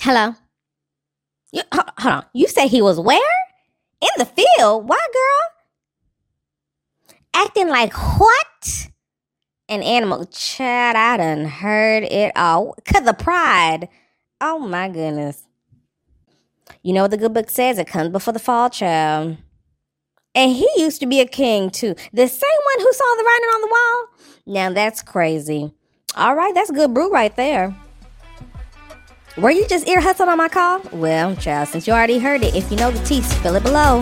Hello. You, hold, on. You say he was where? In the field? Why, girl? Acting like what? An animal. Chad, I done heard it all. Cause of pride. Oh my goodness. You know what the good book says? It comes before the fall, child. And he used to be a king too. The same one who saw the writing on the wall. Now that's crazy. All right, that's good brew right there. Were you just ear hustling on my call? Well, child, since you already heard it, if you know the tea, spill it below.